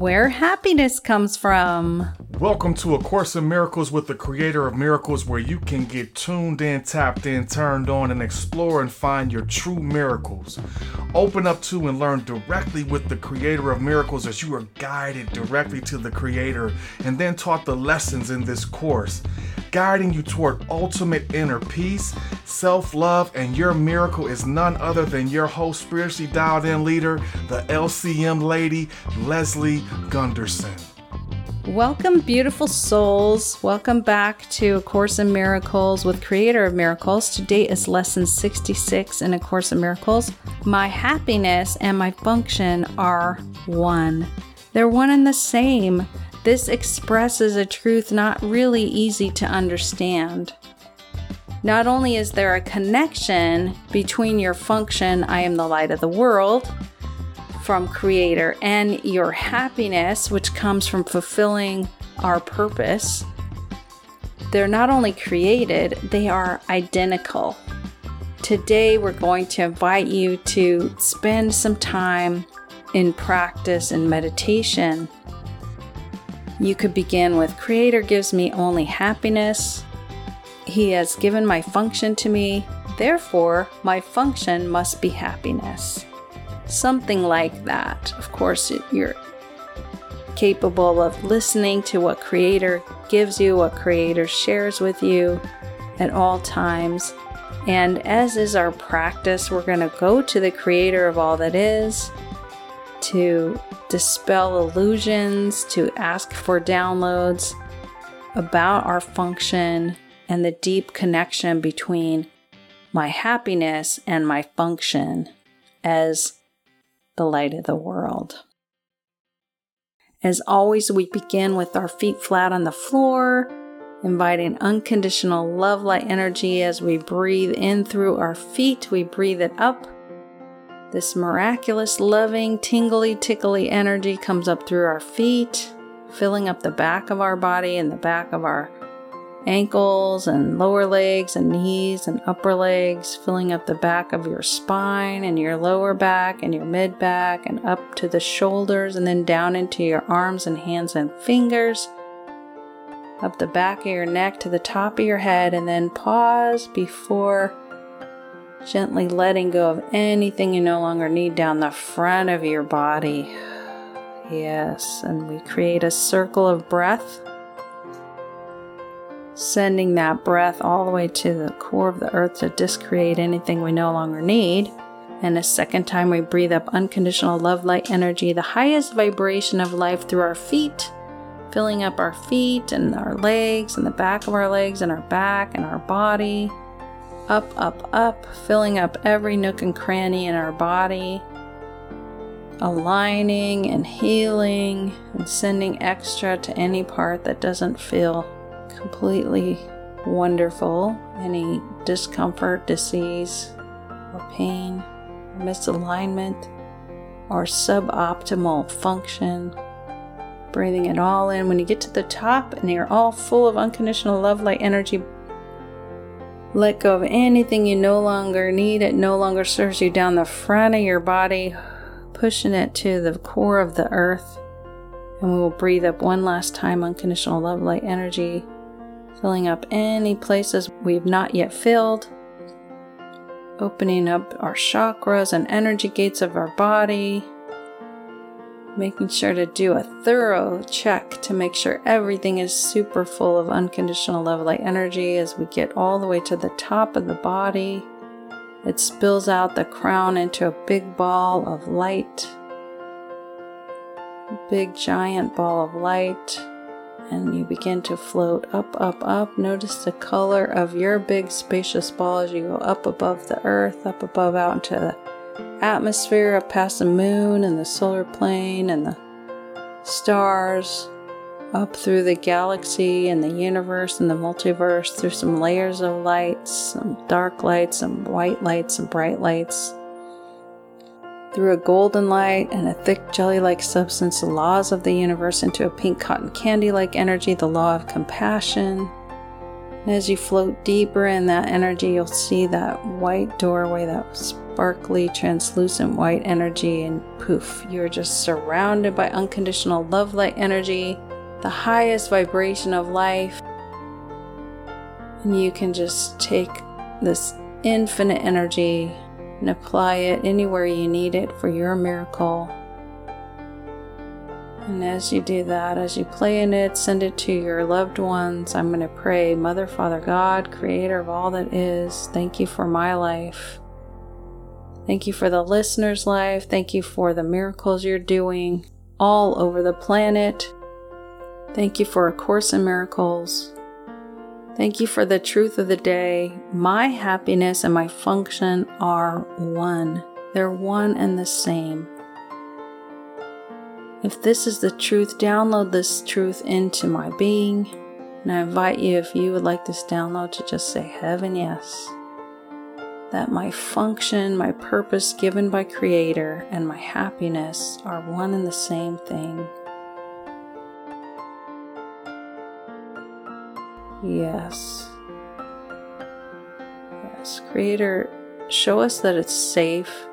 where happiness comes from. Welcome to A Course in Miracles with the Creator of Miracles, where you can get tuned in, tapped in, turned on, and explore and find your true miracles. Open up to and learn directly with the Creator of Miracles as you are guided directly to the Creator and then taught the lessons in this course, guiding you toward ultimate inner peace, self love, and your miracle is none other than your host, spiritually dialed in leader, the LCM lady, Leslie Gunterson. Welcome, beautiful souls. Welcome back to A Course in Miracles with Creator of Miracles. Today is lesson 66 in A Course in Miracles. My happiness and my function are one, they're one and the same. This expresses a truth not really easy to understand. Not only is there a connection between your function, I am the light of the world, from Creator and your happiness, which comes from fulfilling our purpose, they're not only created, they are identical. Today, we're going to invite you to spend some time in practice and meditation. You could begin with Creator gives me only happiness. He has given my function to me, therefore, my function must be happiness something like that. Of course, you're capable of listening to what Creator gives you, what Creator shares with you at all times. And as is our practice, we're going to go to the Creator of all that is to dispel illusions, to ask for downloads about our function and the deep connection between my happiness and my function as the light of the world. As always, we begin with our feet flat on the floor, inviting unconditional love light energy as we breathe in through our feet. We breathe it up. This miraculous, loving, tingly, tickly energy comes up through our feet, filling up the back of our body and the back of our ankles and lower legs and knees and upper legs, filling up the back of your spine and your lower back and your mid back and up to the shoulders and then down into your arms and hands and fingers, up the back of your neck to the top of your head, and then pause before gently letting go of anything you no longer need down the front of your body. Yes, and we create a circle of breath sending that breath all the way to the core of the earth to discreate anything we no longer need. And a second time, we breathe up unconditional love light energy, the highest vibration of life through our feet, filling up our feet and our legs and the back of our legs and our back and our body. Up, up, up, filling up every nook and cranny in our body, aligning and healing and sending extra to any part that doesn't feel completely wonderful. Any discomfort, disease, or pain, or misalignment, or suboptimal function. Breathing it all in. When you get to the top and you're all full of unconditional love light energy, let go of anything you no longer need. It no longer serves you down the front of your body, pushing it to the core of the earth. And we will breathe up one last time unconditional love light energy filling up any places we've not yet filled, opening up our chakras and energy gates of our body, making sure to do a thorough check to make sure everything is super full of unconditional love light energy as we get all the way to the top of the body. It spills out the crown into a big ball of light, a big giant ball of light and you begin to float up, up, up. Notice the color of your big spacious ball as you go up above the earth, up above out into the atmosphere, up past the moon and the solar plane and the stars, up through the galaxy and the universe and the multiverse, through some layers of lights, some dark lights, some white lights, some bright lights. Through a golden light and a thick jelly like substance, the laws of the universe into a pink cotton candy like energy, the law of compassion, And as you float deeper in that energy, you'll see that white doorway, that sparkly, translucent white energy, and poof, you're just surrounded by unconditional love light energy, the highest vibration of life. And you can just take this infinite energy and apply it anywhere you need it for your miracle. And as you do that, as you play in it, send it to your loved ones. I'm going to pray, Mother, Father, God, creator of all that is, thank you for my life. Thank you for the listener's life. Thank you for the miracles you're doing all over the planet. Thank you for A Course in Miracles. Thank you for the truth of the day. My happiness and my function are one, they're one and the same. If this is the truth, download this truth into my being. And I invite you, if you would like this download, to just say heaven yes. That my function, my purpose given by Creator, and my happiness are one and the same thing. Yes. Yes. Creator, show us that it's safe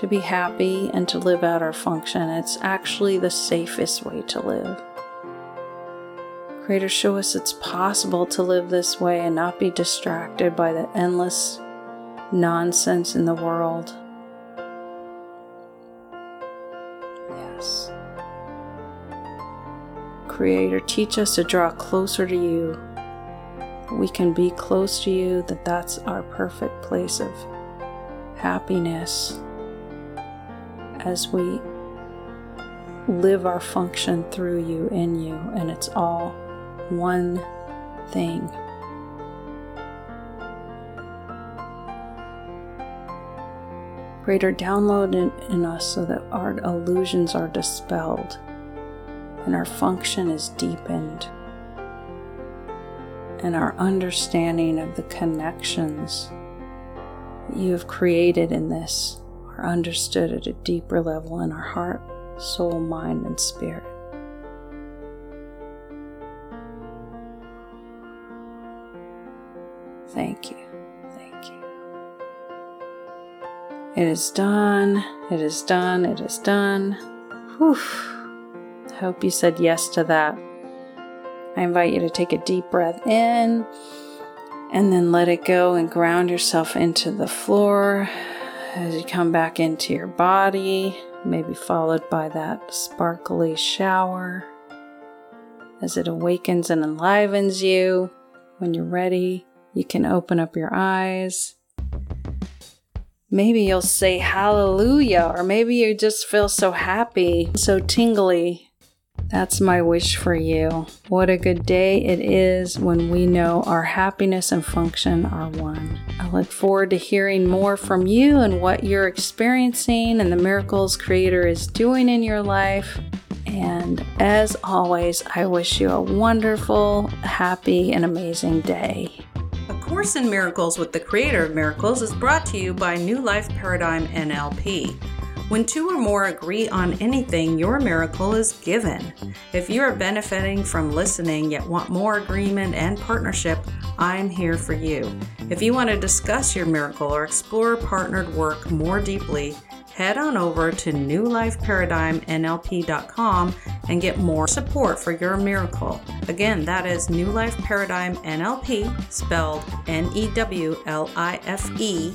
to be happy and to live out our function. It's actually the safest way to live. Creator, show us it's possible to live this way and not be distracted by the endless nonsense in the world. Yes. Creator, teach us to draw closer to you. We can be close to you, that that's our perfect place of happiness as we live our function through you, in you, and it's all one thing. Creator download in, in us so that our illusions are dispelled and our function is deepened and our understanding of the connections you have created in this are understood at a deeper level in our heart, soul, mind, and spirit. Thank you. Thank you. It is done. It is done. It is done. Whew. I hope you said yes to that. I invite you to take a deep breath in and then let it go and ground yourself into the floor as you come back into your body, maybe followed by that sparkly shower as it awakens and enlivens you. When you're ready, you can open up your eyes. Maybe you'll say hallelujah, or maybe you just feel so happy, so tingly that's my wish for you. What a good day it is when we know our happiness and function are one. I look forward to hearing more from you and what you're experiencing and the miracles Creator is doing in your life. And as always, I wish you a wonderful, happy, and amazing day. A Course in Miracles with the Creator of Miracles is brought to you by New Life Paradigm NLP. When two or more agree on anything, your miracle is given. If you are benefiting from listening yet want more agreement and partnership, I'm here for you. If you want to discuss your miracle or explore partnered work more deeply, head on over to newlifeparadigmnlp.com and get more support for your miracle. Again, that is New Life Paradigm NLP, spelled N E W L I F E